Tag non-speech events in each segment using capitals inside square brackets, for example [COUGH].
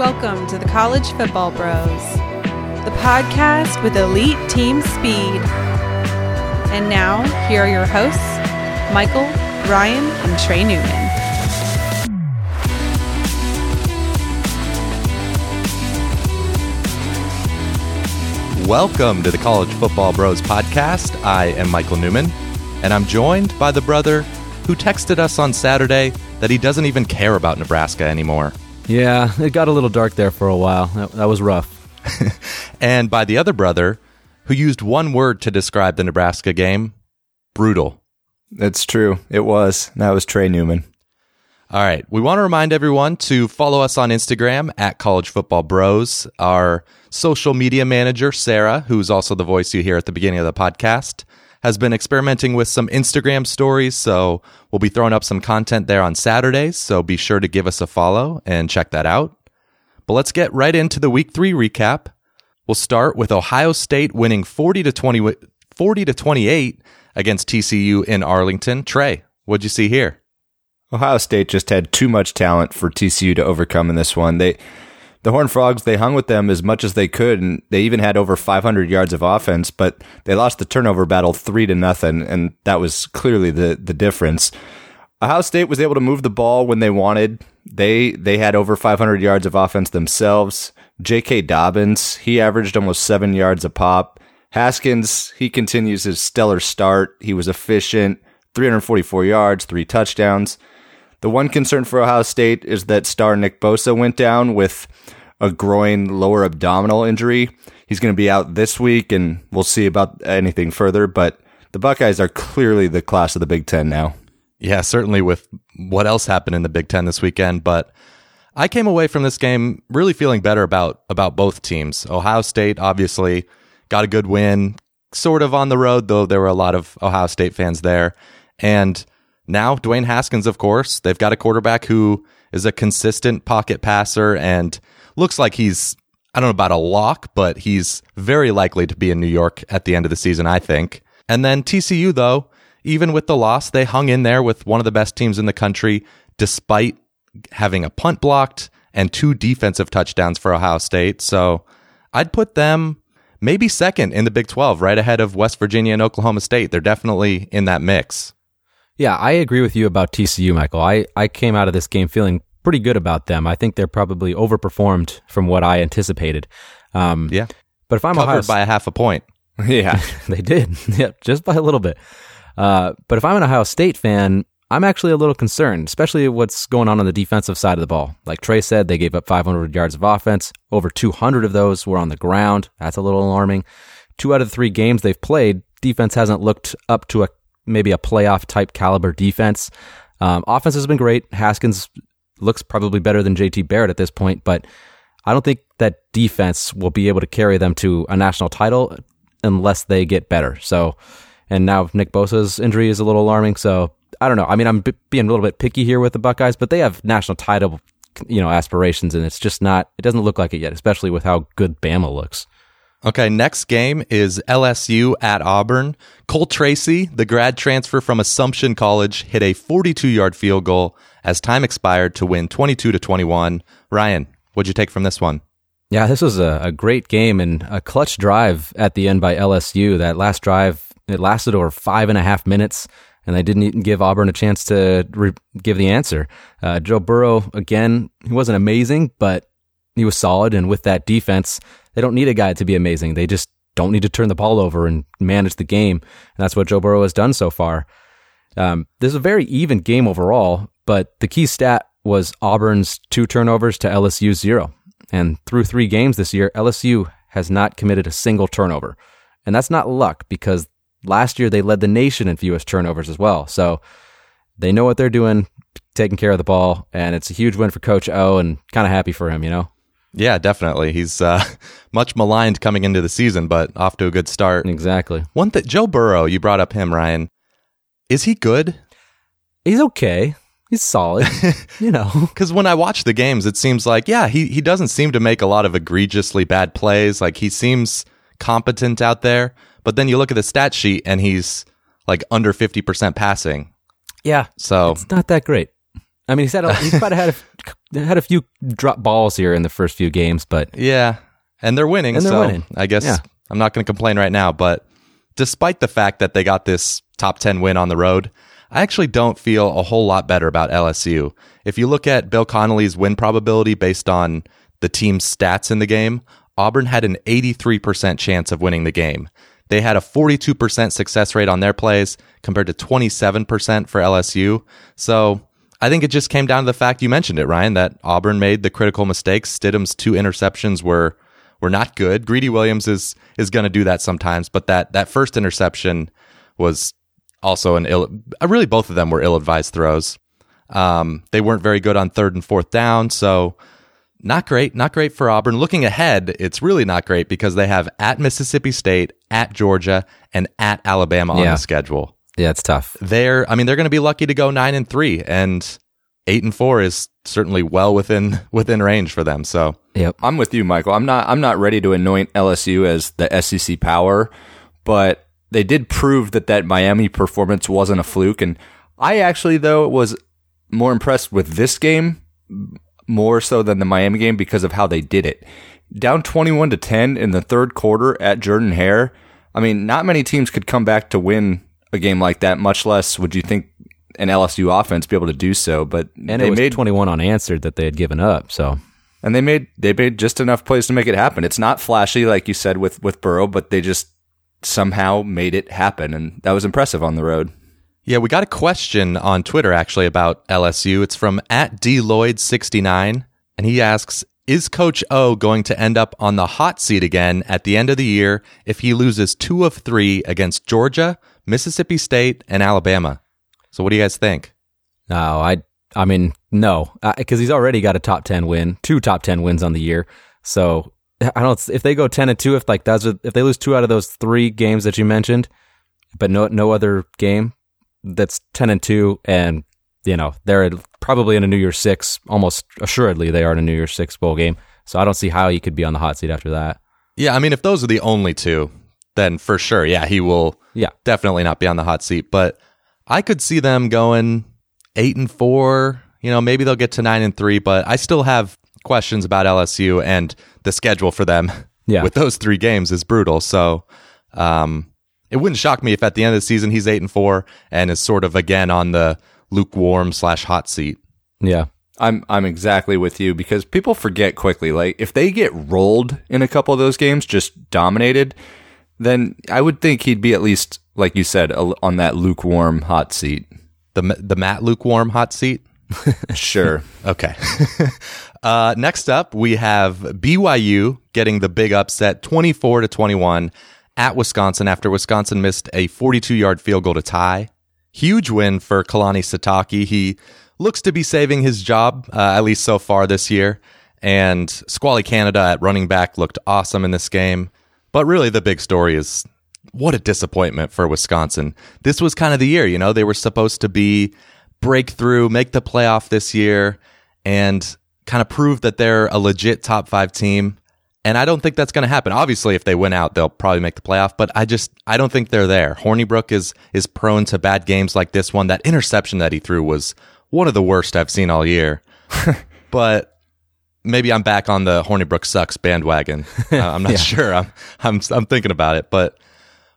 Welcome to the College Football Bros, the podcast with elite team speed. And now, here are your hosts, Michael, Ryan, and Trey Newman. Welcome to the College Football Bros podcast. I am Michael Newman, and I'm joined by the brother who texted us on Saturday that he doesn't even care about Nebraska anymore. Yeah, it got a little dark there for a while. That, that was rough. [LAUGHS] and by the other brother who used one word to describe the Nebraska game brutal. It's true. It was. That was Trey Newman. All right. We want to remind everyone to follow us on Instagram at College Football Bros. Our social media manager, Sarah, who's also the voice you hear at the beginning of the podcast, has been experimenting with some Instagram stories. So we'll be throwing up some content there on Saturdays. So be sure to give us a follow and check that out. But let's get right into the week three recap. We'll start with Ohio State winning 40 to 20, 40 to 28 against TCU in Arlington. Trey, what'd you see here? Ohio State just had too much talent for TCU to overcome in this one. They the Horn Frogs, they hung with them as much as they could, and they even had over 500 yards of offense, but they lost the turnover battle three to nothing, and that was clearly the the difference. Ohio State was able to move the ball when they wanted. They they had over 500 yards of offense themselves. J.K. Dobbins, he averaged almost seven yards a pop. Haskins, he continues his stellar start. He was efficient, 344 yards, three touchdowns. The one concern for Ohio State is that star Nick Bosa went down with a groin lower abdominal injury. He's going to be out this week, and we'll see about anything further. But the Buckeyes are clearly the class of the Big Ten now. Yeah, certainly with what else happened in the Big Ten this weekend. But I came away from this game really feeling better about about both teams. Ohio State obviously got a good win, sort of on the road, though there were a lot of Ohio State fans there. And now, Dwayne Haskins, of course, they've got a quarterback who is a consistent pocket passer and looks like he's, I don't know about a lock, but he's very likely to be in New York at the end of the season, I think. And then TCU, though, even with the loss, they hung in there with one of the best teams in the country, despite having a punt blocked and two defensive touchdowns for Ohio State. So I'd put them maybe second in the Big 12, right ahead of West Virginia and Oklahoma State. They're definitely in that mix. Yeah, I agree with you about TCU, Michael. I, I came out of this game feeling pretty good about them. I think they're probably overperformed from what I anticipated. Um, yeah. But if I'm covered Ohio, by a half a point, [LAUGHS] yeah, they did. [LAUGHS] yep, just by a little bit. Uh, but if I'm an Ohio State fan, I'm actually a little concerned, especially what's going on on the defensive side of the ball. Like Trey said, they gave up 500 yards of offense. Over 200 of those were on the ground. That's a little alarming. Two out of the three games they've played, defense hasn't looked up to a maybe a playoff type caliber defense. Um, offense has been great. Haskins looks probably better than JT Barrett at this point, but I don't think that defense will be able to carry them to a national title unless they get better. So, and now Nick Bosa's injury is a little alarming. So I don't know. I mean, I'm b- being a little bit picky here with the Buckeyes, but they have national title, you know, aspirations, and it's just not. It doesn't look like it yet, especially with how good Bama looks. Okay, next game is LSU at Auburn. Cole Tracy, the grad transfer from Assumption College, hit a 42 yard field goal as time expired to win 22 to 21. Ryan, what'd you take from this one? Yeah, this was a, a great game and a clutch drive at the end by LSU. That last drive, it lasted over five and a half minutes, and they didn't even give Auburn a chance to re- give the answer. Uh, Joe Burrow, again, he wasn't amazing, but he was solid. And with that defense, they don't need a guy to be amazing. They just don't need to turn the ball over and manage the game. And that's what Joe Burrow has done so far. Um, this is a very even game overall, but the key stat was Auburn's two turnovers to LSU zero. And through three games this year, LSU has not committed a single turnover. And that's not luck because last year they led the nation in fewest turnovers as well. So they know what they're doing, taking care of the ball. And it's a huge win for Coach O and kind of happy for him, you know? Yeah, definitely. He's uh, [LAUGHS] much maligned coming into the season, but off to a good start. Exactly. One thing, Joe Burrow, you brought up him, Ryan. Is he good? He's okay. He's solid, [LAUGHS] you know. [LAUGHS] Because when I watch the games, it seems like, yeah, he, he doesn't seem to make a lot of egregiously bad plays. Like he seems competent out there. But then you look at the stat sheet and he's like under 50% passing. Yeah. So it's not that great. I mean, he's had a, he's probably had they had a few drop balls here in the first few games, but Yeah, and they're winning. And they're so winning. I guess Yeah. I'm not going to complain right now. But despite the fact that they got this top 10 win on the road, I actually don't feel a whole lot better about LSU. If you look at Bill Connolly's win probability based on the team's stats in the game, Auburn had an 83% chance of winning the game. They had a 42% success rate on their plays compared to 27% for LSU. So I think it just came down to the fact you mentioned it, Ryan, that Auburn made the critical mistakes. Stidham's two interceptions were were not good. Greedy Williams is is going to do that sometimes, but that that first interception was also an ill. uh, Really, both of them were ill advised throws. Um, they weren't very good on third and fourth down, so not great. Not great for Auburn. Looking ahead, it's really not great because they have at Mississippi State, at Georgia, and at Alabama on Yeah. the schedule yeah, it's tough. they're I mean they're going to be lucky to go 9 and 3 and 8 and 4 is certainly well within [LAUGHS] within range for them. So, Yep. I'm with you, Michael. I'm not. I'm not ready to anoint LSU as the SEC power, but they did prove that that Miami performance wasn't a fluke. And I actually, though, was more impressed with this game more so than the Miami game because of how they did it. Down 21 to 10 in the third quarter at Jordan Hare. I mean, not many teams could come back to win a game like that. Much less would you think an LSU offense be able to do so. But And they made 21 unanswered that they had given up. So and they made they made just enough plays to make it happen. It's not flashy like you said with with Burrow, but they just somehow made it happen, and that was impressive on the road. yeah, we got a question on Twitter actually about LSU. It's from at dlloyd69 and he asks is Coach O going to end up on the hot seat again at the end of the year if he loses two of three against Georgia, Mississippi State, and Alabama? So, what do you guys think? no, I I mean no, uh, because he's already got a top 10 win, two top 10 wins on the year. So I don't if they go 10 and two, if like that's if they lose two out of those three games that you mentioned, but no no other game that's 10 and two, and you know they're probably in a New Year's Six, almost assuredly they are in a New Year's Six bowl game. So I don't see how he could be on the hot seat after that. Yeah, I mean, if those are the only two, then for sure, yeah, he will Yeah. definitely not be on the hot seat. But I could see them going eight and four. You know, maybe they'll get to nine and three, but I still have questions about LSU and the schedule for them. [LAUGHS] Yeah. with those three games is brutal. So, um, it wouldn't shock me if at the end of the season he's eight and four and is sort of again on the lukewarm slash hot seat. Yeah. I'm I'm exactly with you because people forget quickly. Like if they get rolled in a couple of those games, just dominated, then I would think he'd be at least like you said a- on that lukewarm hot seat. The the Matt lukewarm hot seat. [LAUGHS] [LAUGHS] Sure. Okay. [LAUGHS] uh, next up, we have BYU getting the big upset 24 to 21 at Wisconsin after Wisconsin missed a 42 yard field goal to tie. Huge win for Kalani Sitake. He looks to be saving his job, uh, at least so far this year. And Squally Canada at running back looked awesome in this game. But really, the big story is what a disappointment for Wisconsin. This was kind of the year, you know, they were supposed to be breakthrough, make the playoff this year, and kind of prove that they're a legit top five team. And I don't think that's going to happen. Obviously, if they win out, they'll probably make the playoff. But I just I don't think they're there. Hornibrook is is prone to bad games like this one. That interception that he threw was one of the worst I've seen all year. [LAUGHS] but maybe I'm back on the Hornibrook sucks bandwagon. [LAUGHS] Uh, I'm not sure. I'm I'm I'm thinking about it. But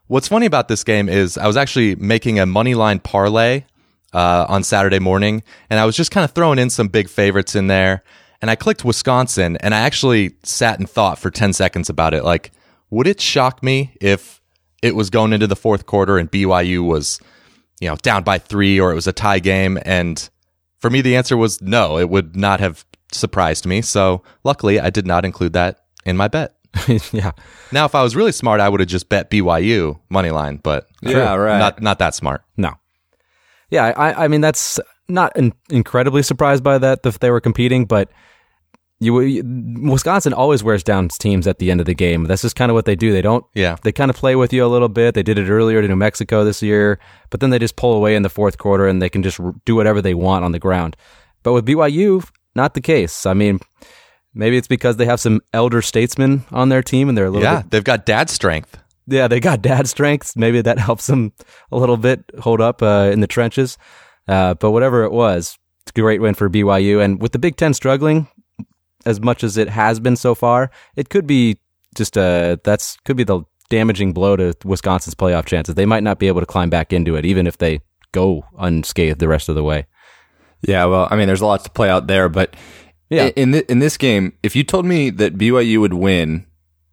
what's funny about this game is I was actually making a money line parlay uh, on Saturday morning, and I was just kind of throwing in some big favorites in there. And I clicked Wisconsin, and I actually sat and thought for 10 seconds about it. Like, would it shock me if it was going into the fourth quarter and BYU was, you know, down by three or it was a tie game? And for me, the answer was no, it would not have surprised me. So luckily, I did not include that in my bet. [LAUGHS] yeah. Now, if I was really smart, I would have just bet BYU money line, but Yeah, right. not not that smart. No. Yeah, I, I mean that's not in, incredibly surprised by that if they were competing, but you, you Wisconsin always wears down teams at the end of the game. That's just kind of what they do. They don't. Yeah. They kind of play with you a little bit. They did it earlier to New Mexico this year, but then they just pull away in the fourth quarter and they can just do whatever they want on the ground. But with BYU, not the case. I mean, maybe it's because they have some elder statesmen on their team and they're a little Yeah, bit they've got dad strength. yeah, they got [LAUGHS] dad strengths. Maybe that helps them a little bit hold up uh, in the trenches. Uh, but whatever it was, it's a great win for BYU. And with the Big Ten struggling as much as it has been so far, it could be just a that's could be the damaging blow to Wisconsin's playoff chances. They might not be able to climb back into it, even if they go unscathed the rest of the way. Yeah, well, I mean, there's lots to play out there, but Yeah. in th- in this game, if you told me that BYU would win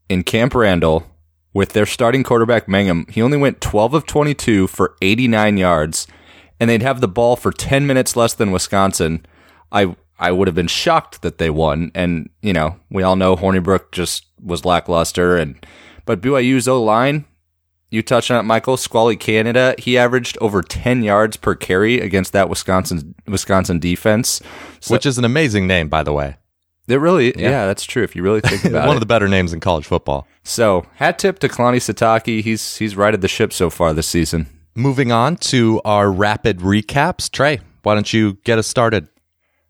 in Camp Randall with their starting quarterback Mangum, he only went 12 of 22 for 89 yards, and they'd have the ball for 10 minutes less than Wisconsin, I I would have been shocked that they won. And you know, we all know Hornibrook just was lackluster, and but BYU's O line. You touched on it, Michael. Squally Canada, he averaged over 10 yards per carry against that Wisconsin Wisconsin defense. So which is an amazing name, by the way. it really, yeah. that's true. If you really think [LAUGHS] about One it. One of the better names in college football. so, hat tip to Kalani Sitake. He's he's righted the ship so far this season. Moving on to our rapid recaps. Trey, why don't you get us started?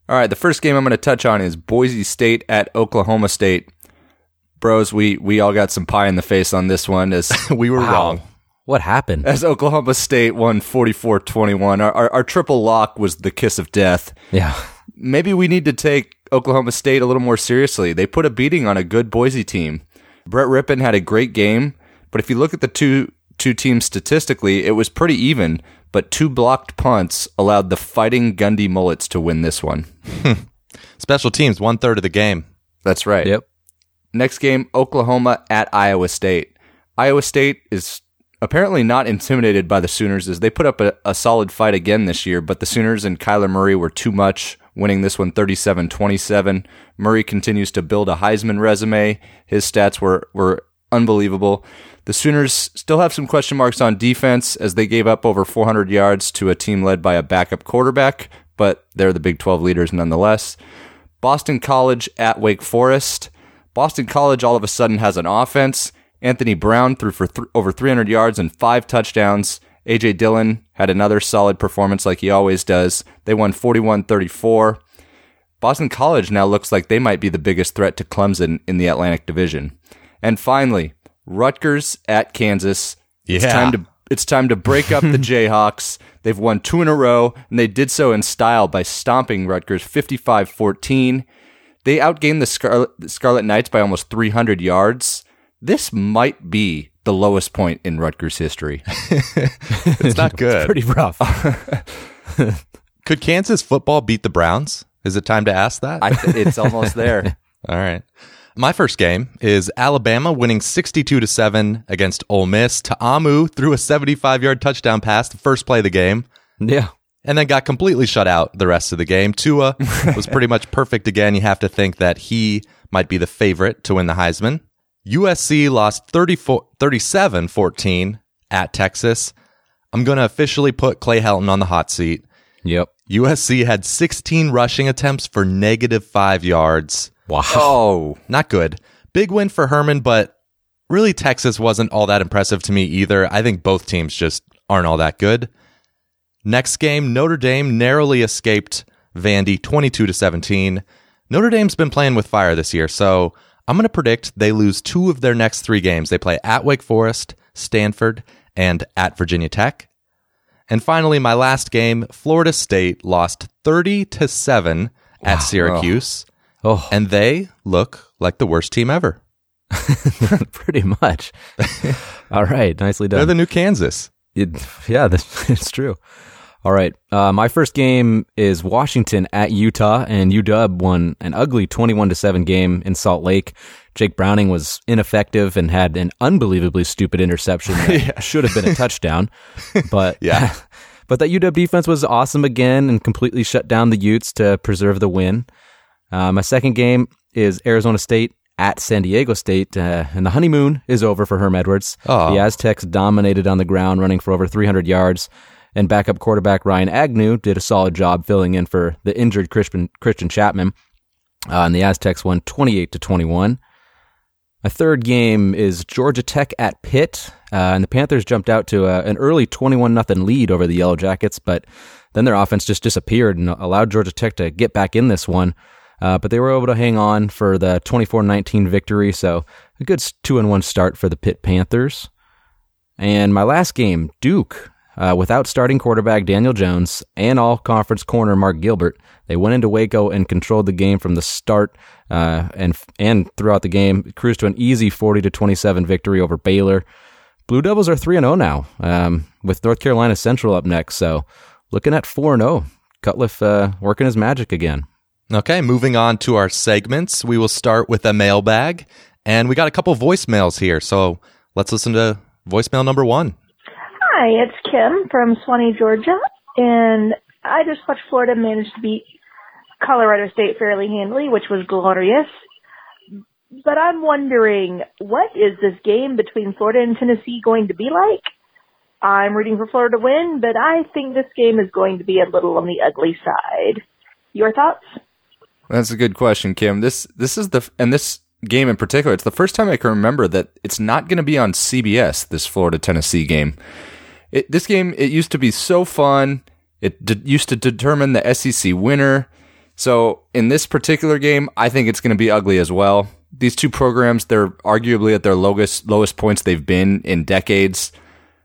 All right, the first game I'm going to touch on is Boise State at Oklahoma State. Bros, we we all got some pie in the face on this one as [LAUGHS] we were Wow. wrong. What happened? as Oklahoma State won 44-21. Our, our our triple lock was the kiss of death. Yeah. maybe we need to take Oklahoma State a little more seriously. They put a beating on a good Boise team. Brett Rypien had a great game, but if you look at the two two teams statistically, it was pretty even. But two blocked punts allowed the Fighting Gundy Mullets to win this one. [LAUGHS] Special teams, one third of the game. That's right. Yep. Next game, Oklahoma at Iowa State. Iowa State is apparently not intimidated by the Sooners as they put up a, a solid fight again this year, but the Sooners and Kyler Murray were too much, winning this one 37-27. Murray continues to build a Heisman resume. His stats were, were unbelievable. The Sooners still have some question marks on defense as they gave up over 400 yards to a team led by a backup quarterback, but they're the Big 12 leaders nonetheless. Boston College at Wake Forest. Boston College all of a sudden has an offense. Anthony Brown threw for th- over 300 yards and five touchdowns. AJ Dillon had another solid performance like he always does. They won 41 34. Boston College now looks like they might be the biggest threat to Clemson in the Atlantic Division. And finally, Rutgers at Kansas. Yeah. It's time to it's time to break up the [LAUGHS] Jayhawks. They've won two in a row, and they did so in style by stomping Rutgers 55 14. They outgained the Scarlet, the Scarlet Knights by almost 300 yards. This might be the lowest point in Rutgers history. [LAUGHS] It's not [LAUGHS] good. Pretty rough. [LAUGHS] Could Kansas football beat the Browns? Is it time to ask that? I th- it's almost there. All right. My first game is Alabama winning 62 to 7 against Ole Miss. Ta'amu threw a 75-yard touchdown pass the first play of the game yeah. And then got completely shut out the rest of the game. Tua [LAUGHS] was pretty much perfect again. You have to think that he might be the favorite to win the Heisman. USC lost 34 37-14 at Texas. I'm going to officially put Clay Helton on the hot seat. Yep. USC had 16 rushing attempts for negative 5 yards. Wow. Oh, Not good. Big win for Herman, but really Texas wasn't all that impressive to me either. I think both teams just aren't all that good. Next game, Notre Dame narrowly escaped Vandy 22 to 17. Notre Dame's been playing with fire this year, so I'm going to predict they lose two of their next 3 games. They play at Wake Forest, Stanford, and at Virginia Tech. And finally, my last game, Florida State lost 30 to 7 at Syracuse Oh, and they look like the worst team ever. [LAUGHS] pretty much. [LAUGHS] All right. Nicely done. They're the new Kansas. It, yeah, [LAUGHS] that's, it's true. All right. Uh, my first game is Washington at Utah, and UW won an ugly 21 to 7 game in Salt Lake. Jake Browning was ineffective and had an unbelievably stupid interception that [LAUGHS] should have been a [LAUGHS] touchdown. But Yeah. but that UW defense was awesome again and completely shut down the Utes to preserve the win. Uh, my second game is Arizona State at San Diego State, uh, and the honeymoon is over for Herm Edwards. Aw. The Aztecs dominated on the ground, running for over 300 yards, and backup quarterback Ryan Agnew did a solid job filling in for the injured Christian, Christian Chapman. Uh, and the Aztecs won 28 to 21. A third game is Georgia Tech at Pitt, uh, and the Panthers jumped out to a, an early 21 nothing lead over the Yellow Jackets, but then their offense just disappeared and allowed Georgia Tech to get back in this one. Uh, but they were able to hang on for the 24-19 victory, so a good two and one start for the Pitt Panthers. And my last game, Duke, Uh, without starting quarterback Daniel Jones and all conference corner Mark Gilbert, they went into Waco and controlled the game from the start uh, and and throughout the game, cruised to an easy 40 to 27 victory over Baylor. Blue Devils are 3 0 now, um, with North Carolina Central up next. So looking at 4 0. Cutcliffe uh, working his magic again. Okay, moving on to our segments. We will start with a mailbag, and we got a couple voicemails here. So let's listen to voicemail number one. Hi, it's Kim from Suwanee, Georgia, and I just watched Florida manage to beat Colorado State fairly handily, which was glorious. But I'm wondering, what is this game between Florida and Tennessee going to be like? I'm rooting for Florida to win, but I think this game is going to be a little on the ugly side. Your thoughts? That's a good question, Kim. This this is the and this game in particular, it's the first time I can remember that it's not going to be on CBS. This Florida Tennessee game. It, this game it used to be so fun. It d- used to determine the SEC winner. So in this particular game, I think it's going to be ugly as well. These two programs, they're arguably at their lowest lowest points they've been in decades.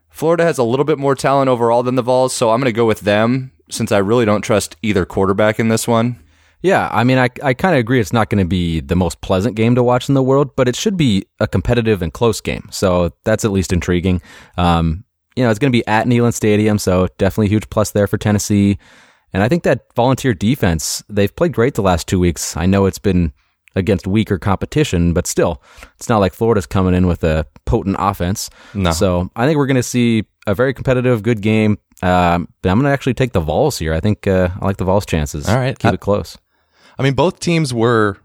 Florida has a little bit more talent overall than the Vols, so I'm going to go with them since I really don't trust either quarterback in this one. Yeah, I mean, I, I kind of agree it's not going to be the most pleasant game to watch in the world, but it should be a competitive and close game. So that's at least intriguing. Um, you know, it's going to be at Neyland Stadium, so definitely a huge plus there for Tennessee. And I think that volunteer defense, they've played great the last two weeks. I know it's been against weaker competition, but still, it's not like Florida's coming in with a potent offense. No. So I think we're going to see a very competitive, good game. Um, but I'm going to actually take the Vols here. I think uh, I like the Vols' chances. All right. keep I- it close. I mean, both teams were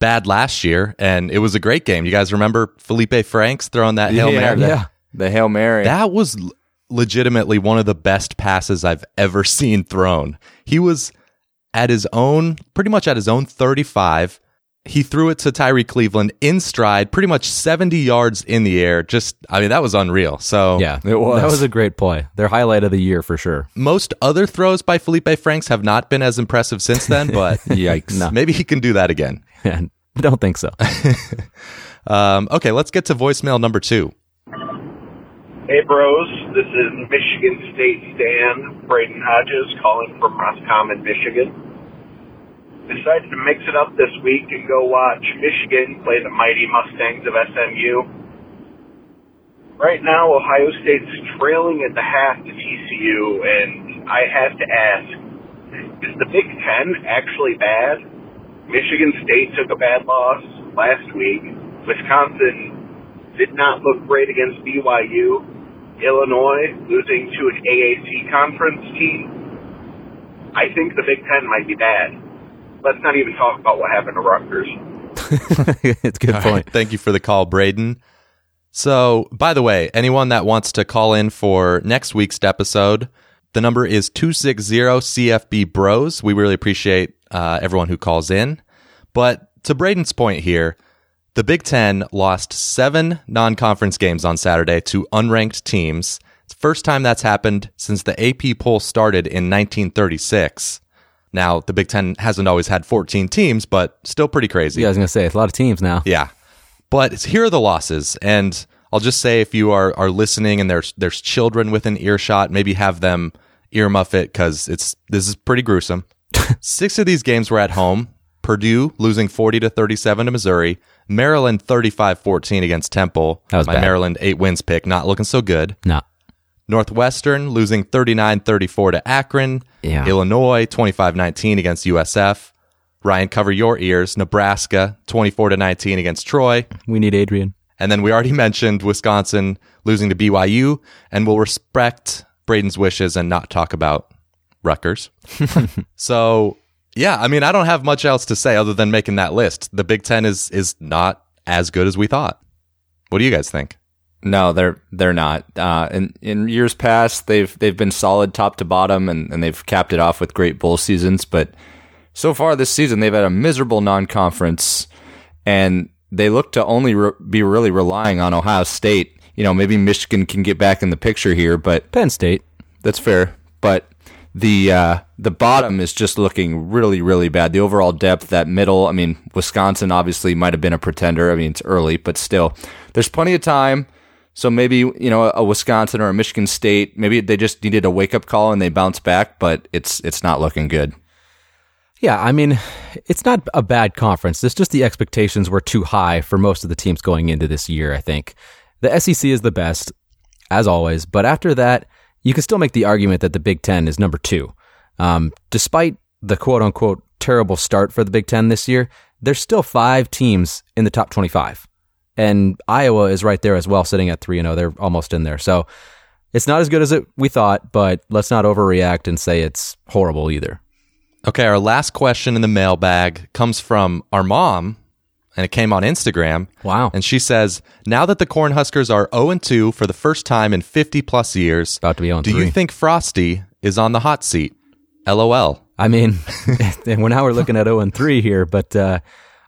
bad last year, and it was a great game. You guys remember Felipe Franks throwing that Hail Yeah, Mary? that- Yeah. The Hail Mary. That was legitimately one of the best passes I've ever [LAUGHS] seen thrown. He was at his own, pretty much at his own 35. He threw it to Tyree Cleveland in stride, pretty much 70 yards in the air. Just, I mean, that was unreal. So, Yeah, It was. That was a great play. Their highlight of the year for sure. most other throws by Felipe Franks have not been as impressive since then, [LAUGHS] but Yikes. maybe he can do that again. I don't think so. [LAUGHS] Um, okay, let's get to voicemail number two. Hey, bros. This is Michigan State Stan Braden Hodges calling from Roscommon, Michigan. Decided to mix it up this week and go watch Michigan play the mighty Mustangs of SMU. Right now, Ohio State's trailing at the half to TCU, and I have to ask, is the Big Ten actually bad? Michigan State took a bad loss last week. Wisconsin did not look great against BYU. Illinois losing to an AAC conference team. I think the Big Ten might be bad. Let's not even talk about what happened to Rutgers. [LAUGHS] it's a good All point. right, Thank you for the call, Braden. So, by the way, anyone that wants to call in for next week's episode, the number is 260 CFB Bros. We really appreciate uh, everyone who calls in. But to Braden's point here, the Big Ten lost seven non conference games on Saturday to unranked teams. It's the first time that's happened since the AP poll started in 1936. Now, the Big Ten hasn't always had 14 teams, but still pretty crazy. Yeah, I was gonna say it's a lot of teams now. Yeah. But here are the losses. And I'll just say if you are, are listening and there's there's children within earshot, maybe have them earmuff it because it's this is pretty gruesome. [LAUGHS] Six of these games were at home. Purdue losing 40 to 37 to Missouri. Maryland 35-14 against Temple. That was My bad. Maryland eight wins pick, not looking so good. No. Northwestern losing 39-34 to Akron. Yeah. Illinois 25-19 against USF. Ryan, cover your ears. Nebraska 24 to 19 against Troy. We need Adrian. And then we already [LAUGHS] mentioned Wisconsin losing to BYU, and we'll respect Braden's wishes and not talk about Rutgers. [LAUGHS] so, yeah, I mean, I don't have much else to say other than making that list. The Big Ten is is not as good as we thought. What do you guys think? No, they're they're not. Uh, in in years past, they've they've been solid top to bottom, and, and they've capped it off with great bowl seasons. But so far this season, they've had a miserable non-conference, and they look to only re- be really relying on Ohio State. You know, maybe Michigan can get back in the picture here, but Penn State. that's fair. But the uh, the bottom is just looking really, really bad. The overall depth, that middle. I mean, Wisconsin obviously might have been a pretender. I mean, it's early, but still, there's plenty of time. So maybe, you know, a Wisconsin or a Michigan State, maybe they just needed a wake up call and they bounce back, but it's it's not looking good. Yeah, I mean, it's not a bad conference. It's just the expectations were too high for most of the teams going into this year, I think. The SEC is the best, as always, but after that, you can still make the argument that the Big Ten is number two. Um, despite the quote unquote terrible start for the Big Ten this year, there's still five teams in the top 25. And Iowa is right there as well, sitting at 3 and 0. They're almost in there. So it's not as good as it, we thought, but let's not overreact and say it's horrible either. Okay, our last question in the mailbag comes from our mom, and it came on Instagram. Wow. And she says, Now that the Cornhuskers are 0 and 2 for the first time in 50 plus years, About to be on do three. you think Frosty is on the hot seat? LOL. I mean, and [LAUGHS] we're now we're looking at 0 and 3 here, but uh,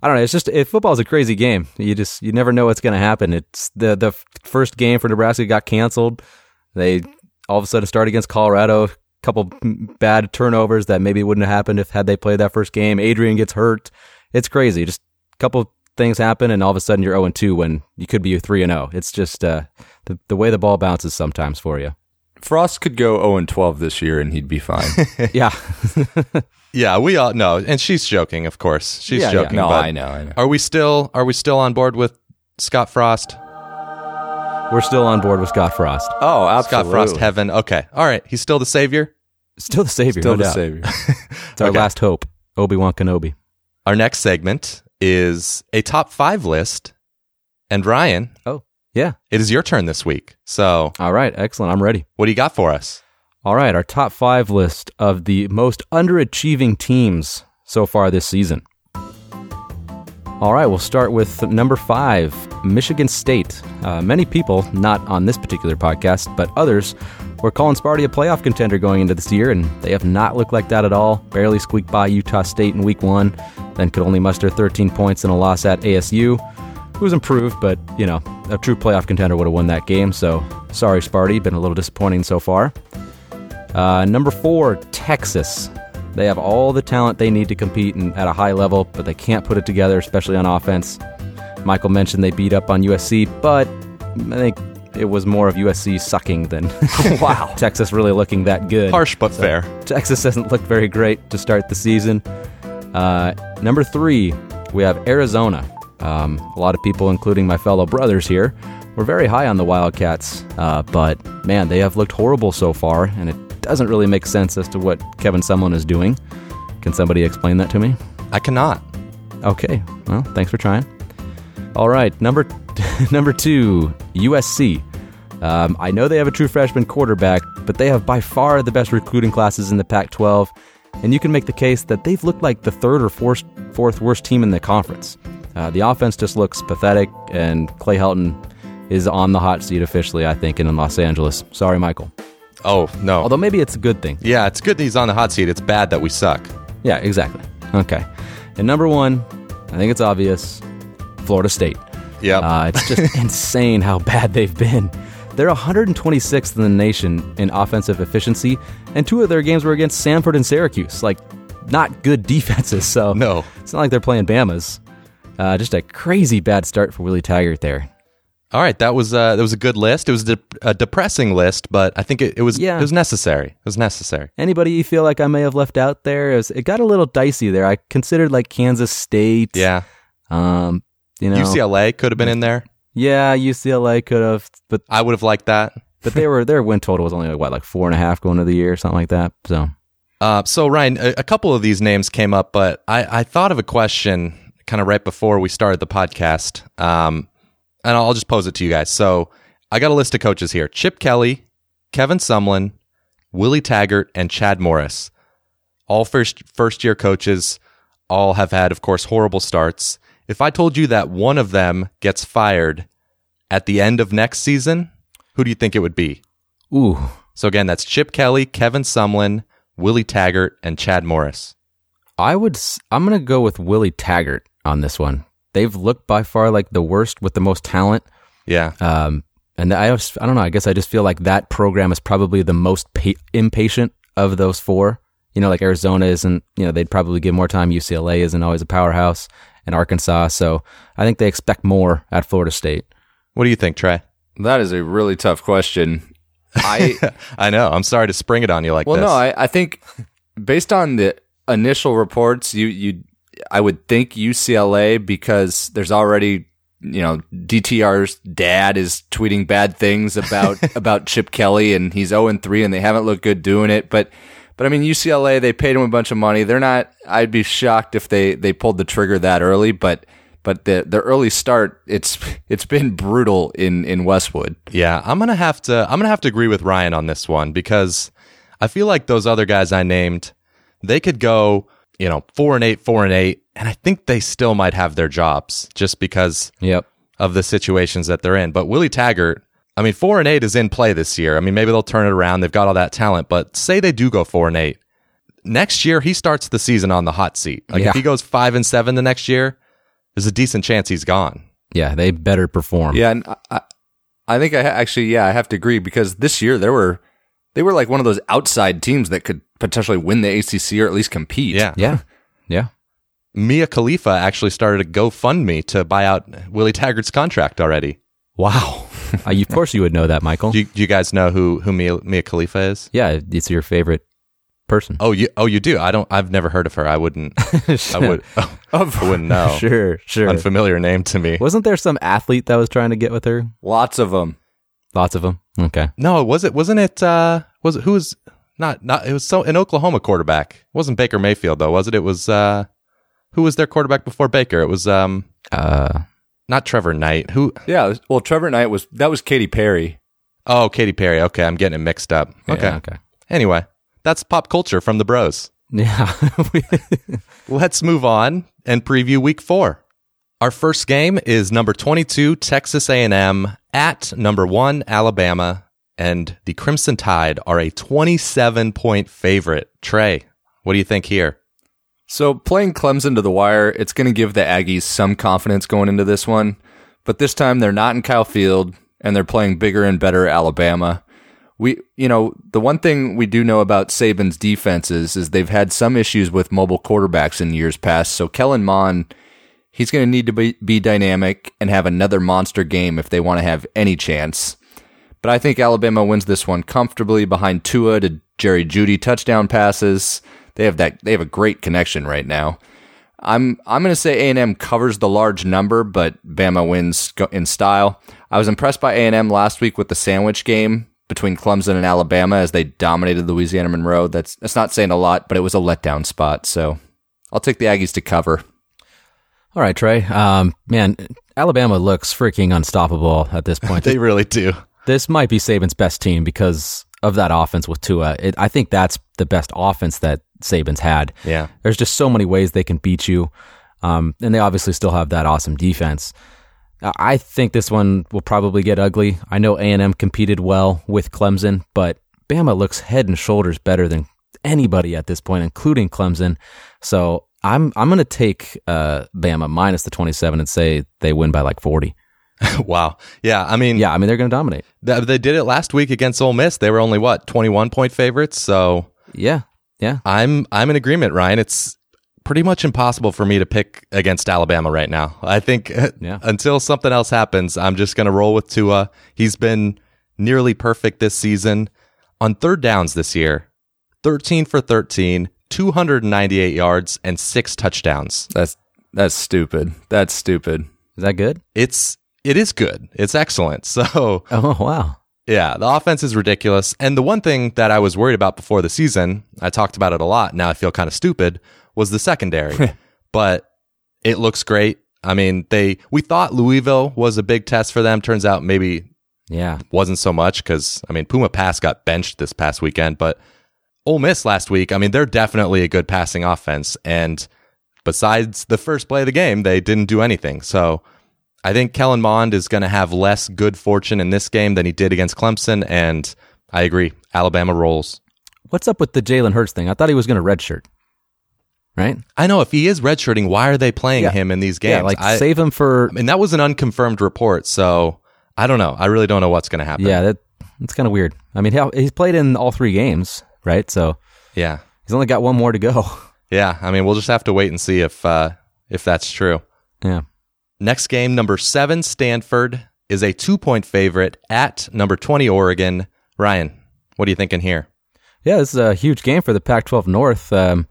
I don't know. It's just it, football's a crazy game. You just you never know what's going to happen. It's the the first game for Nebraska got canceled. They all of a sudden start against Colorado. A couple bad turnovers that maybe wouldn't have happened if had they played that first game. Adrian gets hurt. It's crazy. Just a couple things happen, and all of a sudden you're 0 and 2 when you could be 3 and 0. It's just uh, the the way the ball bounces sometimes for you. Frost could go 0 and 12 this year and he'd be fine. [LAUGHS] Yeah. [LAUGHS] Yeah, we all know, and she's joking, of course. She's Yeah, yeah. joking. no, but I know, I know. Are we still are we still on board with Scott Frost? We're still on board with Scott Frost. Oh, absolutely. Scott Frost heaven. Okay. All right. He's still the savior. Still the savior. Still no the doubt. savior. [LAUGHS] It's our Okay. last hope. Obi Wan Kenobi. Our next segment is a top five list. And Ryan, Oh, yeah. it is your turn this week. So All right. Excellent. I'm ready. what do you got for us? All right. Our top five list of the most underachieving teams so far this season. All right. We'll start with number five, Michigan State. Uh, many people, not on this particular podcast, but others, were calling Sparty a playoff contender going into this year, and they have not looked like that at all. Barely squeaked by Utah State in week one, then could only muster 13 points in a loss at ASU. It was improved, but, you know, a true playoff contender would have won that game. So sorry, Sparty. Been a little disappointing so far. Uh, number four, Texas. They have all the talent they need to compete in, at a high level, but they can't put it together, especially on offense. Michael mentioned they beat up on USC, but I think it was more of USC sucking than [LAUGHS] wow [LAUGHS] Texas really looking that good. Harsh but fair. Texas [LAUGHS] hasn't looked very great to start the season. Uh, number three, we have Arizona. Um, a lot of people, including my fellow brothers here, were very high on the Wildcats, uh, but man, they have looked horrible so far, and it doesn't really make sense as to what Kevin Sumlin is doing. Can somebody explain that to me? I cannot. Okay, well, thanks for trying. All right, number [LAUGHS] number two, USC. Um, I know they have a true freshman quarterback, but they have by far the best recruiting classes in the Pac-12, and you can make the case that they've looked like the third or fourth, fourth worst team in the conference. Uh, the offense just looks pathetic, and Clay Helton is on the hot seat officially, I think, in Los Angeles. Sorry, Michael. Oh no. Although maybe it's a good thing. yeah, it's good that he's on the hot seat. It's bad that we suck. Yeah, exactly. Okay. And number one, I think it's obvious Florida State. Yeah. Uh, it's just [LAUGHS] insane how bad they've been. They're 126th in the nation in offensive efficiency, and two of their games were against Samford and Syracuse. Like, not good defenses, so No. it's not like they're playing Bama's. Uh, just a crazy bad start for Willie Taggart there. All right, that was uh, that was a good list. It was de- a depressing list, but I think it, it was Yeah. it was necessary. It was necessary. Anybody you feel like I may have left out there? It, was, it got a little dicey there. I considered like Kansas State. Yeah, Um, you know, UCLA could have been in there. Yeah, UCLA could have, but I would have liked that. but they were their win total was only like what like four and a half going into the year, or something like that. So Uh, so Ryan, a, a couple of these names came up, but I, I thought of a question kind of right before we started the podcast, um, and I'll just pose it to you guys. So I got a list of coaches here: Chip Kelly, Kevin Sumlin, Willie Taggart, and Chad Morris. All first first year coaches. All have had, of course, horrible starts. If I told you that one of them gets fired at the end of next season, who do you think it would be? ooh, So again, that's Chip Kelly, Kevin Sumlin, Willie Taggart, and Chad Morris. I would I'm gonna go with Willie Taggart on this one. They've looked by far like the worst with the most talent. Yeah. Um, and I just, I don't know. I guess I just feel like that program is probably the most pa- impatient of those four. You know, like Arizona isn't. You know, they'd probably give more time. UCLA isn't always a powerhouse, and Arkansas. So I think they expect more at Florida State. What do you think, Trey? That is a really tough question. I [LAUGHS] I know. I'm sorry to spring it on you like this. well, this. no, I, I think based on the initial reports, you you I would think UCLA because there's already you know DTR's dad is tweeting bad things about [LAUGHS] about Chip Kelly and he's 0 and 3 and they haven't looked good doing it, but but I mean UCLA they paid him a bunch of money. They're not. I'd be shocked if they they pulled the trigger that early, but. But the the early start, it's it's been brutal in, in Westwood. Yeah, I'm gonna have to. I'm gonna have to agree with Ryan on this one because I feel like those other guys I named, they could go, you know, four and eight, four and eight, and I think they still might have their jobs just because Yep. of the situations that they're in. But Willie Taggart, I mean, four and eight is in play this year. I mean, maybe they'll turn it around. They've got all that talent, but say they do go four and eight. Next year, he starts the season on the hot seat. Like Yeah. if he goes five and seven the next year, there's a decent chance he's gone. Yeah, they better perform. Yeah, and I- I, I think I actually, yeah, I have to agree because this year there were, they were like one of those outside teams that could potentially win the ACC or at least compete. Yeah. Yeah. Yeah. Mia Khalifa actually started a GoFundMe to buy out Willie Taggart's contract already. Wow. [LAUGHS] uh, you, of course you would know that, Michael. Do you, do you guys know who who Mia, Mia Khalifa is? yeah, it's your favorite person. Oh, you oh you do. I don't. I've never heard of her. I wouldn't. [LAUGHS] I would. Oh, [LAUGHS] I wouldn't know. Sure, sure. Unfamiliar name to me. Wasn't there some athlete that was trying to get with her? lots of them. Lots of them. Okay. No, was it? Wasn't it? Uh, was it? Who was? Not. Not. It was so an Oklahoma quarterback. It wasn't Baker Mayfield though, was it? It was. Uh, who was their quarterback before Baker? It was. Um, Uh, not Trevor Knight. Who? Yeah, well, Trevor Knight was that was Katy Perry. Oh, Katy Perry. Okay, I'm getting it mixed up. Okay. yeah, okay. Anyway, that's pop culture from the Bros. Yeah. [LAUGHS] Let's move on and preview week 4. Our first game is number 22 Texas A&M at number 1 Alabama and the Crimson Tide are a 27 point favorite. Trey, what do you think here? So playing Clemson to the wire, it's going to give the Aggies some confidence going into this one. But this time they're not in Kyle Field and they're playing bigger and better Alabama. We, you know, the one thing we do know about Saban's defenses is they've had some issues with mobile quarterbacks in years past. So Kellen Mond, he's going to need to be, be dynamic and have another monster game if they want to have any chance. But I think Alabama wins this one comfortably behind Tua to Jerry Jeudy touchdown passes. They have that. They have a great connection right now. I'm I'm going to say A and M covers the large number, but Bama wins in style. I was impressed by A and M last week with the sandwich game between Clemson and Alabama as they dominated Louisiana Monroe. That's that's not saying a lot, but it was a letdown spot. So I'll take the Aggies to cover. All right, Trey. Um, man, Alabama looks freaking unstoppable at this point. [LAUGHS] They really do. this might be Saban's best team because of that offense with Tua. It, I think that's the best offense that Saban's had. Yeah. There's just so many ways they can beat you. Um, and they obviously still have that awesome defense. I think this one will probably get ugly. I know A&M competed well with Clemson, but Bama looks head and shoulders better than anybody at this point, including Clemson. So I'm I'm going to take uh, Bama minus the 27 and say they win by like 40. [LAUGHS] wow. Yeah. I mean, Yeah, I mean they're going to dominate. th- they did it last week against Ole Miss. They were only what 21 point favorites. So Yeah, yeah. I'm I'm in agreement, Ryan. It's pretty much impossible for me to pick against Alabama right now. I think [LAUGHS] Yeah. until something else happens, I'm just going to roll with Tua. He's been nearly perfect this season on third downs this year. 13 for 13, 298 yards and 6 touchdowns. That's that's stupid. That's stupid. Is that good? It's it is good. It's excellent. [LAUGHS] So, Oh wow. Yeah, the offense is ridiculous. And the one thing that I was worried about before the season, I talked about it a lot. Now I feel kind of stupid, was the secondary. [LAUGHS] but it looks great. I mean, they we thought Louisville was a big test for them. Turns out maybe Yeah. wasn't so much because I mean Puma Pass got benched this past weekend, but Ole Miss last week, I mean they're definitely a good passing offense. And besides the first play of the game, they didn't do anything. So I think Kellen Mond is going to have less good fortune in this game than he did against Clemson, and I agree. Alabama rolls. What's up with the Jalen Hurts thing? I thought he was going to redshirt. Right? I know if he is redshirting, why are they playing Yeah. him in these games? Yeah, like I, save him for. I mean, that was an unconfirmed report, so I don't know. I really don't know what's going to happen. Yeah, that that's kind of weird. I mean, he's played in all three games, right? So yeah, he's only got one more to go. [LAUGHS] yeah. I mean, we'll just have to wait and see if uh, if that's true. Yeah. Next game, number seven, Stanford is a two point favorite at number 20 Oregon. Ryan, what are you thinking here? Yeah, this is a huge game for the Pac 12 North. Um,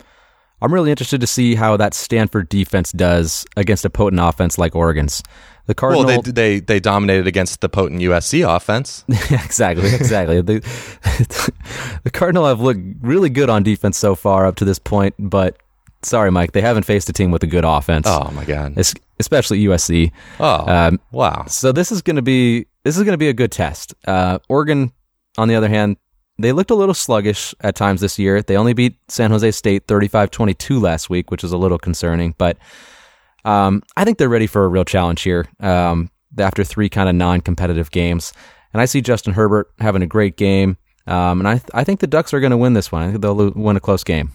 I'm really interested to see how that Stanford defense does against a potent offense like Oregon's. The Cardinal, well, they, they they dominated against the potent USC offense. [LAUGHS] exactly, exactly. the, [LAUGHS] the Cardinal have looked really good on defense so far up to this point, but sorry, Mike, they haven't faced a team with a good offense. Oh my god, it's, especially USC. Oh um, wow. So this is going to be this is going to be a good test. Uh, Oregon, on the other hand, they looked a little sluggish at times this year. They only beat San Jose State 35-22 last week, which is a little concerning, but um, I think they're ready for a real challenge here um, after three kind of non-competitive games. And I see Justin Herbert having a great game. Um, and I, th- I think the Ducks are going to win this one. I think they'll lo- win a close game.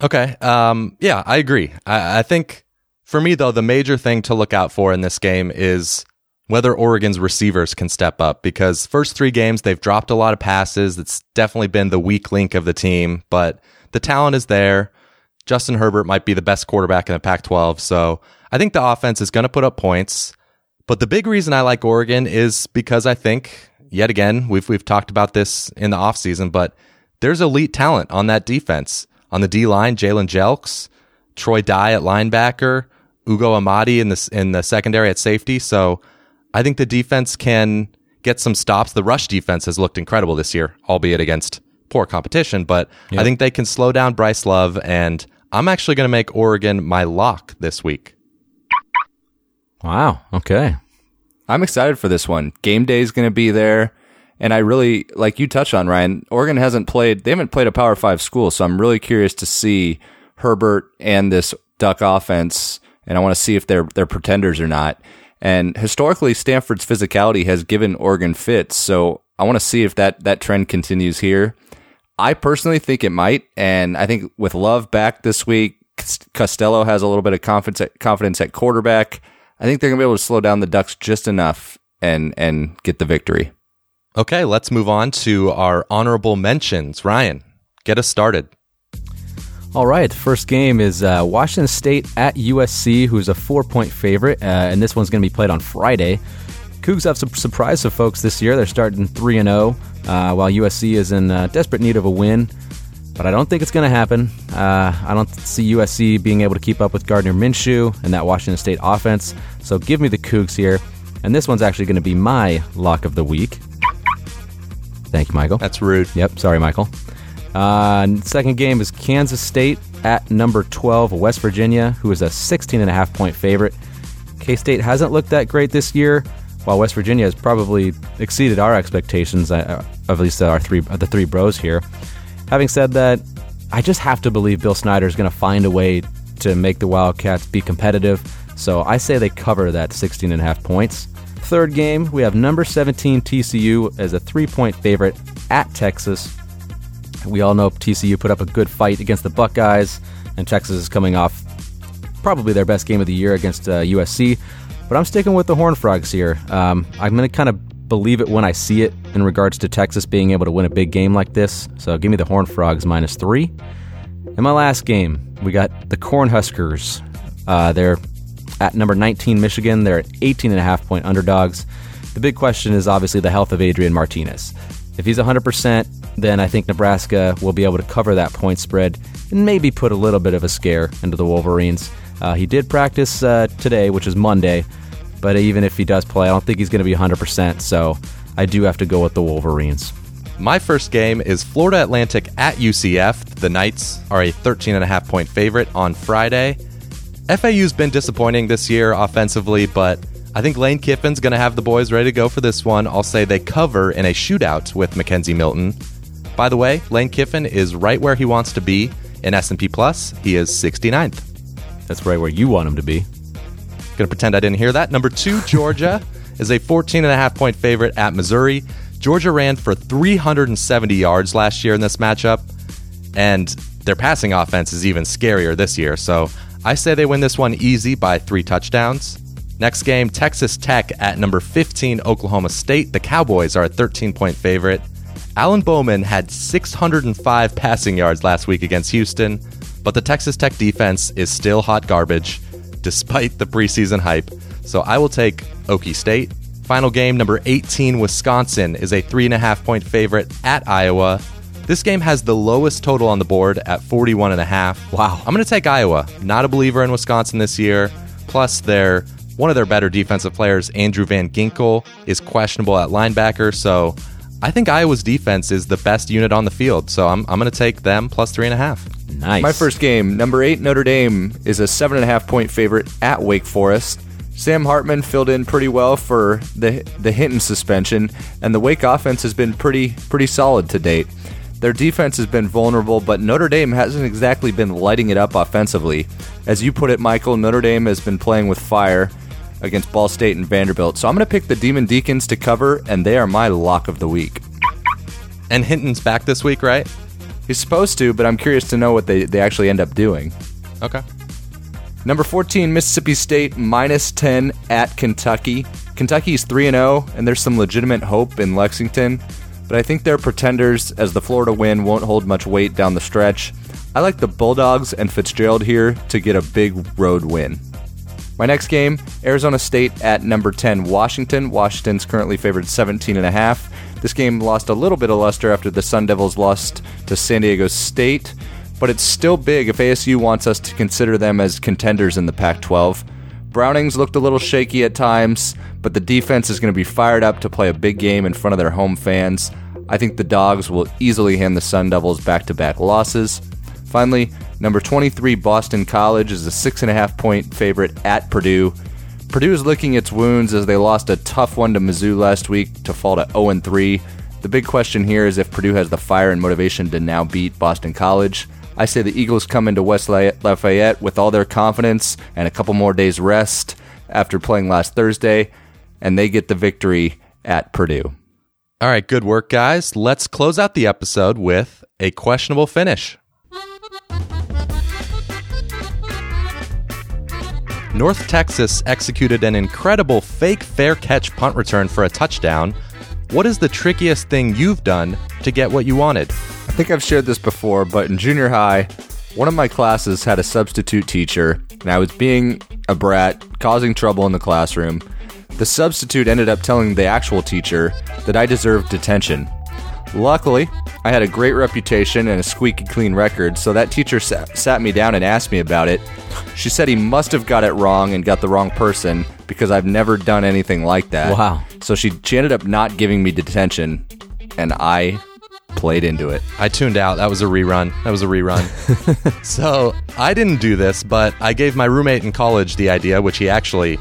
Okay. Um, yeah, I agree. I, I think for me, though, the major thing to look out for in this game is whether Oregon's receivers can step up because first three games they've dropped a lot of passes. It's definitely been the weak link of the team, but the talent is there. Justin Herbert might be the best quarterback in the Pac 12. So I think the offense is going to put up points. But the big reason I like Oregon is because I think, yet again, we've, we've talked about this in the offseason, but there's elite talent on that defense. On the D line, Jalen Jelks, Troy Dye at linebacker, Ugo Amadi in the, in the secondary at safety. So I think the defense can get some stops. The rush defense has looked incredible this year, albeit against poor competition, but yep. I think they can slow down Bryce Love. And I'm actually going to make Oregon my lock this week. Wow. Okay. I'm excited for this one. Game day is going to be there. And I really, like you touched on, Ryan, Oregon hasn't played, they haven't played a Power Five school. So I'm really curious to see Herbert and this Duck offense. And I want to see if they're, they're pretenders or not. And historically, Stanford's physicality has given Oregon fits. So I want to see if that, that trend continues here. I personally think it might. And I think with Love back this week, Costello has a little bit of confidence at, confidence at quarterback. I think they're going to be able to slow down the Ducks just enough and and get the victory. Okay, let's move on to our honorable mentions. Ryan, get us started. All right, first game is uh, Washington State at USC, who's a four point favorite, uh, and this one's going to be played on Friday. Cougs have some surprise of folks this year. They're starting 3 and 0, uh, while USC is in uh, desperate need of a win. But I don't think it's going to happen. Uh, I don't see USC being able to keep up with Gardner Minshew and that Washington State offense. So give me the Cougs here. And this one's actually going to be my lock of the week. Thank you, Michael. That's rude. Yep. Sorry, Michael. Uh, second game is Kansas State at number 12, West Virginia, who is a 16 and a half point favorite. K State hasn't looked that great this year, while West Virginia has probably exceeded our expectations, uh, at least our three, the three bros here. Having said that, I just have to believe Bill Snyder is going to find a way to make the Wildcats be competitive. So I say they cover that 16 and a half points. Third game, we have number 17 TCU as a three point favorite at Texas. We all know TCU put up a good fight against the Buckeyes, and Texas is coming off probably their best game of the year against uh, USC. But I'm sticking with the Horn Frogs here. Um, I'm going to kind of believe it when I see it in regards to Texas being able to win a big game like this. So give me the Horned Frogs minus three. In my last game, we got the Cornhuskers. Uh, they're at number 19 Michigan. They're at 18 and a half point underdogs. The big question is obviously the health of Adrian Martinez. If he's 100%, then I think Nebraska will be able to cover that point spread and maybe put a little bit of a scare into the Wolverines. Uh, he did practice uh, today, which is Monday, but even if he does play, I don't think he's going to be 100%. So I do have to go with the Wolverines. My first game is Florida Atlantic at UCF. The Knights are a 13.5 point favorite on Friday. FAU's been disappointing this year offensively, but I think Lane Kiffin's going to have the boys ready to go for this one. I'll say they cover in a shootout with McKenzie Milton. By the way, Lane Kiffin is right where he wants to be in S&P Plus. He is 69th. That's right where you want him to be. Going to pretend I didn't hear that. Number two, Georgia [LAUGHS] is a 14 and a half point favorite at Missouri. Georgia ran for 370 yards last year in this matchup, and their passing offense is even scarier this year. So I say they win this one easy by three touchdowns. Next game, Texas Tech at number 15, Oklahoma State. The Cowboys are a 13 point favorite. Alan Bowman had 605 passing yards last week against Houston, but the Texas Tech defense is still hot garbage despite the preseason hype. So I will take Okie State. Final game number 18, Wisconsin is a three and a half point favorite at Iowa. This game has the lowest total on the board at 41 and a half. Wow. I'm going to take Iowa. Not a believer in Wisconsin this year. Plus, their one of their better defensive players, Andrew Van Ginkel, is questionable at linebacker. So I think Iowa's defense is the best unit on the field. So I'm, I'm going to take them plus three and a half. Nice. My first game, number eight Notre Dame is a seven and a half point favorite at Wake Forest. Sam Hartman filled in pretty well for the the Hinton suspension, and the Wake offense has been pretty pretty solid to date. Their defense has been vulnerable, but Notre Dame hasn't exactly been lighting it up offensively. As you put it, Michael, Notre Dame has been playing with fire against Ball State and Vanderbilt. So I'm going to pick the Demon Deacons to cover, and they are my lock of the week. And Hinton's back this week, right? He's supposed to, but I'm curious to know what they, they actually end up doing. Okay. Number 14, Mississippi State minus 10 at Kentucky. Kentucky's 3 0, and there's some legitimate hope in Lexington, but I think they're pretenders as the Florida win won't hold much weight down the stretch. I like the Bulldogs and Fitzgerald here to get a big road win. My next game, Arizona State at number 10 Washington. Washington's currently favored 17 and a half. This game lost a little bit of luster after the Sun Devils lost to San Diego State, but it's still big if ASU wants us to consider them as contenders in the Pac-12. Brownings looked a little shaky at times, but the defense is going to be fired up to play a big game in front of their home fans. I think the Dogs will easily hand the Sun Devils back-to-back losses. Finally, number 23 Boston College is a six and a half point favorite at Purdue. Purdue is licking its wounds as they lost a tough one to Mizzou last week to fall to 0 3. The big question here is if Purdue has the fire and motivation to now beat Boston College. I say the Eagles come into West Lafayette with all their confidence and a couple more days rest after playing last Thursday, and they get the victory at Purdue. All right, good work, guys. Let's close out the episode with a questionable finish. North Texas executed an incredible fake fair catch punt return for a touchdown. What is the trickiest thing you've done to get what you wanted? I think I've shared this before, but in junior high, one of my classes had a substitute teacher, and I was being a brat, causing trouble in the classroom. The substitute ended up telling the actual teacher that I deserved detention. Luckily, I had a great reputation and a squeaky clean record, so that teacher sat, sat me down and asked me about it. She said he must have got it wrong and got the wrong person because I've never done anything like that. Wow. So she, she ended up not giving me detention, and I played into it. I tuned out. That was a rerun. That was a rerun. [LAUGHS] so I didn't do this, but I gave my roommate in college the idea, which he actually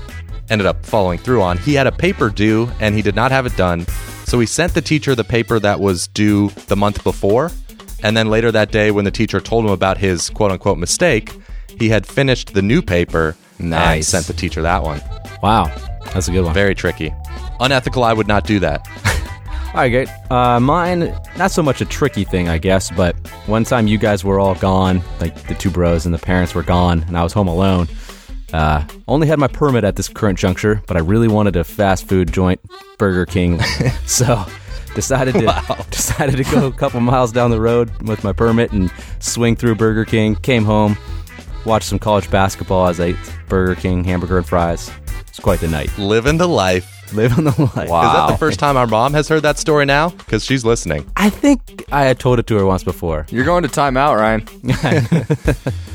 ended up following through on. He had a paper due and he did not have it done. So he sent the teacher the paper that was due the month before. And then later that day, when the teacher told him about his quote unquote mistake, he had finished the new paper and Nice. sent the teacher that one. Wow. That's a good one. Very tricky. Unethical, I would not do that. [LAUGHS] All right, great. Uh, mine, not so much a tricky thing, I guess, but one time you guys were all gone, like the two bros and the parents were gone, and I was home alone. Uh, only had my permit at this current juncture, but I really wanted a fast food joint, Burger King, [LAUGHS] so decided to [LAUGHS] decided to go a couple miles down the road with my permit and swing through Burger King. Came home, watched some college basketball as I ate Burger King hamburger and fries. It's quite the night. Living the life. Living the life. Wow. Is that the first time our mom has heard that story now? Because she's listening. I think I had told it to her once before. You're going to timeout, Ryan. [LAUGHS]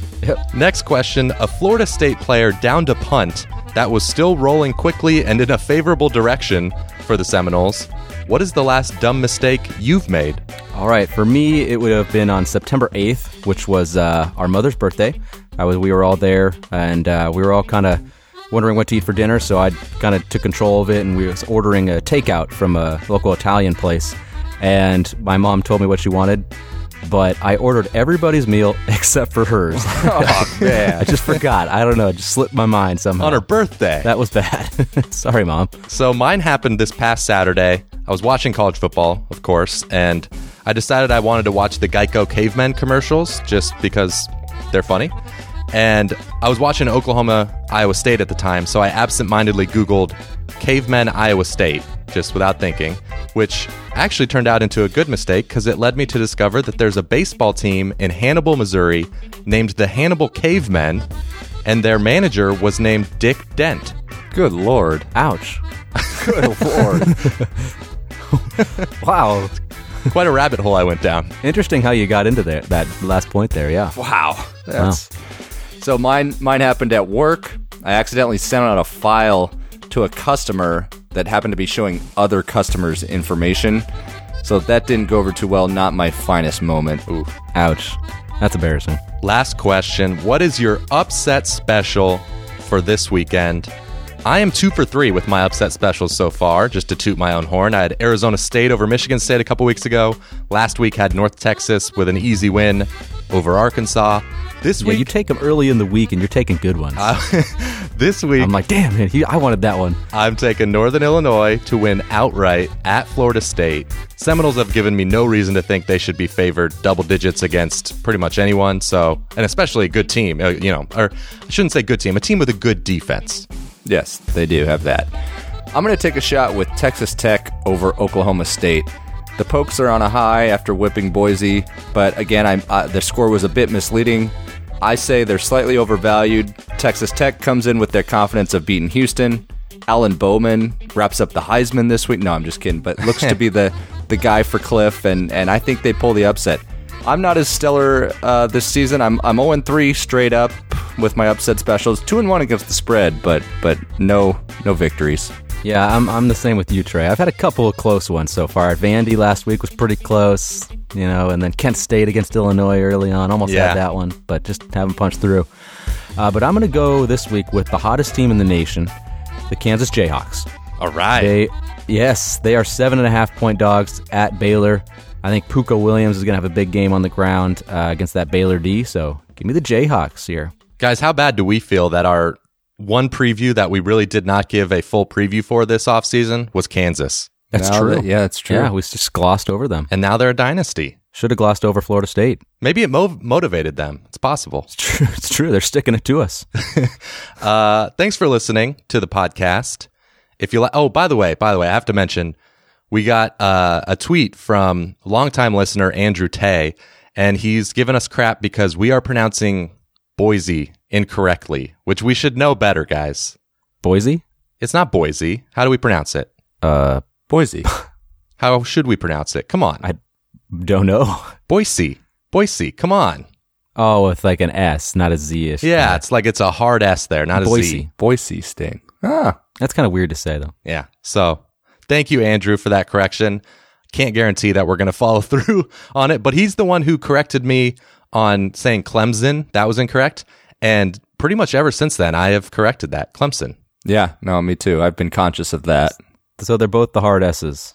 Next question A Florida State player downed a punt that was still rolling quickly and in a favorable direction for the Seminoles. What is the last dumb mistake you've made? All right, for me, it would have been on September 8th, which was uh, our mother's birthday. I was, we were all there, and uh, we were all kind of wondering what to eat for dinner. So I kind of took control of it, and we was ordering a takeout from a local Italian place. And my mom told me what she wanted, but I ordered everybody's meal [LAUGHS] except for hers. [LAUGHS] oh, man. [LAUGHS] I just forgot. I don't know. It just slipped my mind somehow. On her birthday. That was bad. Sorry, mom. So mine happened this past Saturday. I was watching college football, of course, and I decided I wanted to watch the Geico Cavemen commercials just because they're funny. And I was watching Oklahoma, Iowa State at the time, so I absentmindedly Googled Cavemen Iowa State, just without thinking, which actually turned out into a good mistake because it led me to discover that there's a baseball team in Hannibal, Missouri named the Hannibal Cavemen, and their manager was named Dick Dent. Good lord. Ouch. Good lord. [LAUGHS] Wow. Quite a rabbit hole I went down. Interesting how you got into there, that last point there. Yeah. Wow. That's so mine mine happened at work. I accidentally sent out a file to a customer that happened to be showing other customers information. So that didn't go over too well. Not my finest moment. Ooh. Ouch. That's embarrassing. Last question. What is your upset special for this weekend? I am two for three with my upset specials so far, just to toot my own horn. I had Arizona State over Michigan State a couple weeks ago. Last week had North Texas with an easy win over Arkansas. This Yeah, week, you take them early in the week, and you're taking good ones. [LAUGHS] this week, I'm like, damn man, he, I wanted that one. I'm taking Northern Illinois to win outright at Florida State. Seminoles have given me no reason to think they should be favored double digits against pretty much anyone. So, and especially a good team, uh, you know, or I shouldn't say good team, a team with a good defense. Yes, they do have that. I'm going to take a shot with Texas Tech over Oklahoma State. The Pokes are on a high after whipping Boise, but again, I'm, uh, the score was a bit misleading. I say they're slightly overvalued. Texas Tech comes in with their confidence of beating Houston. Alan Bowman wraps up the Heisman this week. No, I'm just kidding, but looks to be [LAUGHS] the, the guy for Kliff, and, and I think they pull the upset. I'm not as stellar uh, this season. I'm I'm 0 3 straight up with my upset specials. Two and one against the spread, but but no no victories. Yeah, I'm, I'm the same with you, Trey. I've had a couple of close ones so far. Vandy last week was pretty close, you know, and then Kent State against Illinois early on. Almost Yeah. had that one, but just haven't punched through. Uh, but I'm going to go this week with the hottest team in the nation, the Kansas Jayhawks. All right. They, yes, they are seven and a half point dogs at Baylor. I think Pooka Williams is going to have a big game on the ground uh, against that Baylor D. So give me the Jayhawks here. Guys, how bad do we feel that our one preview that we really did not give a full preview for this offseason was Kansas? That's Now true. that- yeah, that's true. Yeah, we just glossed over them. And now they're a dynasty. Should have glossed over Florida State. Maybe it mo- motivated them. It's possible. It's true. [LAUGHS] It's true. They're sticking it to us. [LAUGHS] Uh, thanks for listening to the podcast. If you like, oh, by the way, by the way, I have to mention we got uh, a tweet from longtime listener Andrew Tay, and he's given us crap because we are pronouncing Boise incorrectly, which we should know better, guys. Boise? It's not Boise. How do we pronounce it? Uh, Boise. [LAUGHS] How should we pronounce it? Come on, I don't know. Boise, Boise. Come on. Oh, with like an S, not a Z ish. Yeah, it's like it's a hard S there, not a Z. Boise. Boise State. Ah, That's kind of weird to say, though. Yeah. So thank you, Andrew, for that correction. Can't guarantee that we're going to follow [LAUGHS] through on it, but he's the one who corrected me on saying Clemson. That was incorrect. And pretty much ever since then, I have corrected that. Clemson. yeah. No, me too. I've been conscious of that. So they're both the hard S's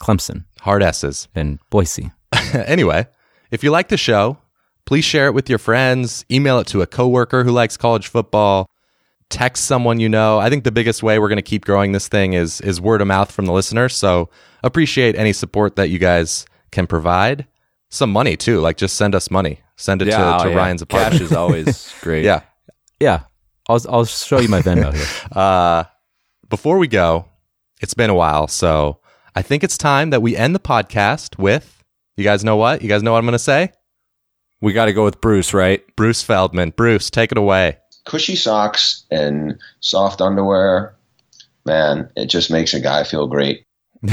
Clemson Hard S's. and Boise. [LAUGHS] anyway, if you like the show, please share it with your friends, email it to a coworker who likes college football, text someone you know. I think the biggest way we're going to keep growing this thing is is word of mouth from the listeners. So, appreciate any support that you guys can provide. Some money too, like just send us money. Send it yeah, to, oh, to yeah. Ryan's Cash is always [LAUGHS] great. yeah. Yeah. I'll, I'll show you my Venmo here. [LAUGHS] Uh, before we go, it's been a while, so I think it's time that we end the podcast with. You guys know what? You guys know what I'm going to say? We got to go with Bruce, right? Bruce Feldman. Bruce, take it away. Cushy socks and soft underwear, man, it just makes a guy feel great. [LAUGHS]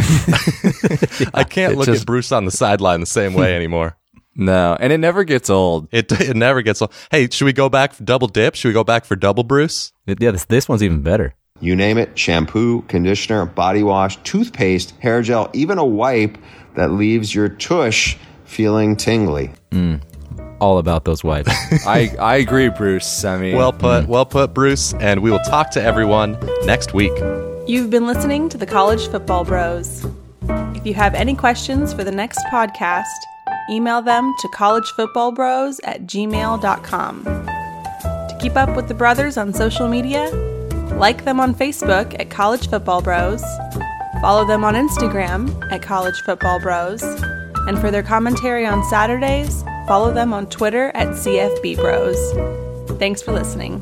I can't it look just- at Bruce on the sideline the same way anymore. [LAUGHS] No, and it never gets old. It it never gets. old. Hey, should we go back for double dip? Should we go back for double Bruce? Yeah, this, this one's even better. You name it shampoo, conditioner, body wash, toothpaste, hair gel, even a wipe that leaves your tush feeling tingly. Mm. All about those wipes. [LAUGHS] I I agree, Bruce. I mean, Well put, mm. well put, Bruce. And we will talk to everyone next week. You've been listening to the College Football Bros. If you have any questions for the next podcast, email them to collegefootballbros at gmail.com. To keep up with the brothers on social media, like them on Facebook at College Football Bros, follow them on Instagram at College Football Bros, and for their commentary on Saturdays, follow them on Twitter at CFB Bros. Thanks for listening.